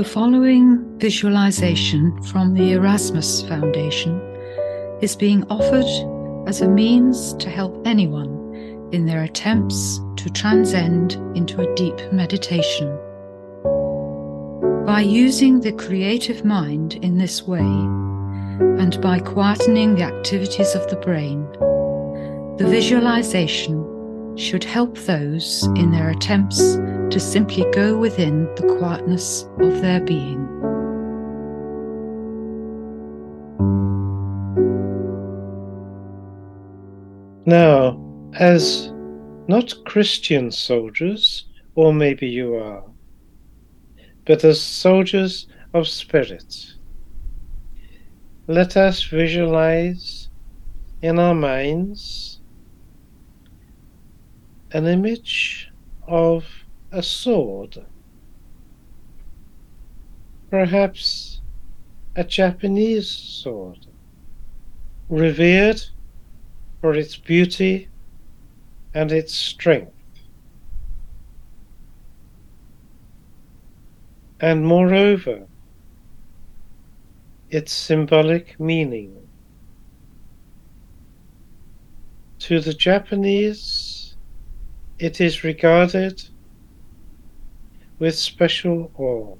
The following visualization from the Erasmus Foundation is being offered as a means to help anyone in their attempts to transcend into a deep meditation. By using the creative mind in this way, and by quietening the activities of the brain, the visualization should help those in their attempts to simply go within the quietness of their being. Now, as not Christian soldiers, or maybe you are, but as soldiers of spirit, let us visualize in our minds an image of a sword, perhaps a Japanese sword, revered for its beauty and its strength. And moreover, its symbolic meaning. To the Japanese, it is regarded with special awe,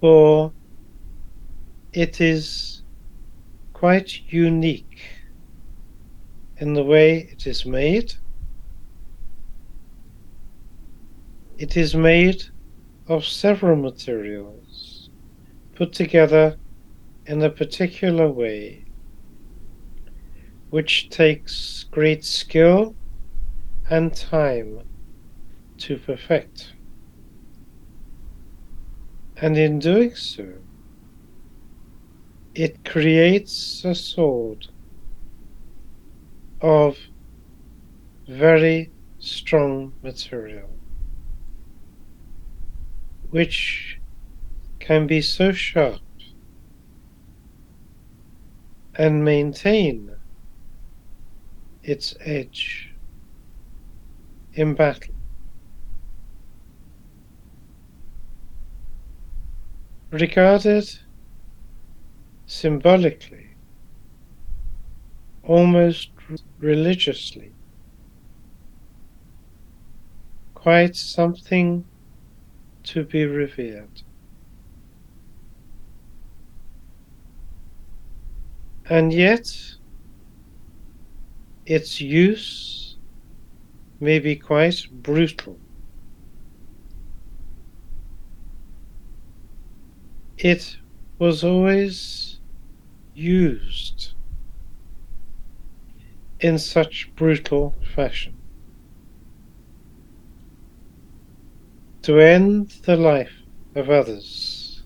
for it is quite unique in the way it is made. It is made of several materials put together in a particular way, which takes great skill and time to perfect. And in doing so, it creates a sword of very strong material, which can be so sharp and maintain its edge in battle. Regarded symbolically, almost religiously, quite something to be revered. And yet, its use may be quite brutal. It was always used in such brutal fashion. To end the life of others,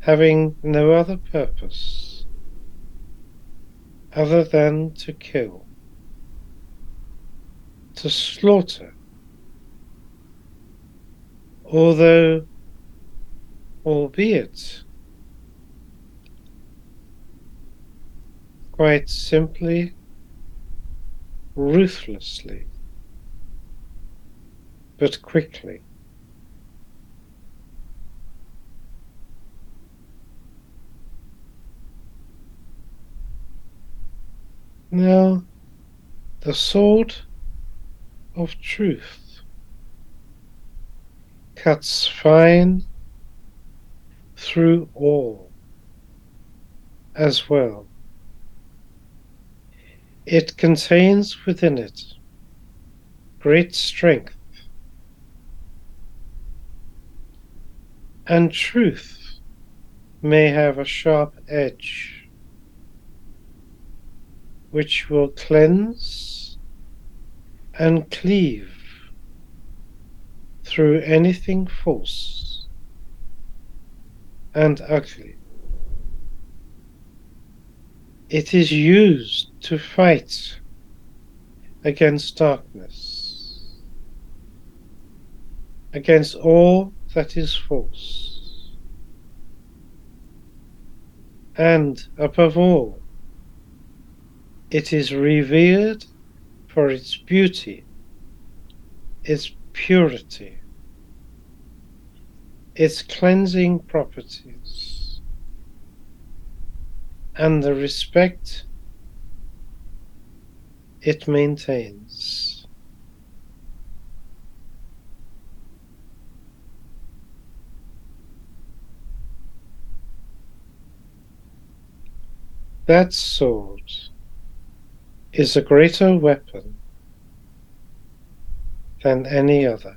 having no other purpose other than to kill, to slaughter, although, albeit, quite simply, ruthlessly, but quickly. Now, the sword of truth cuts fine through all as well. It contains within it great strength and truth may have a sharp edge which will cleanse and cleave through anything false and ugly. It is used to fight against darkness, against all that is false, and above all, it is revered for its beauty, its purity, its cleansing properties, and the respect it maintains. That sword is a greater weapon than any other.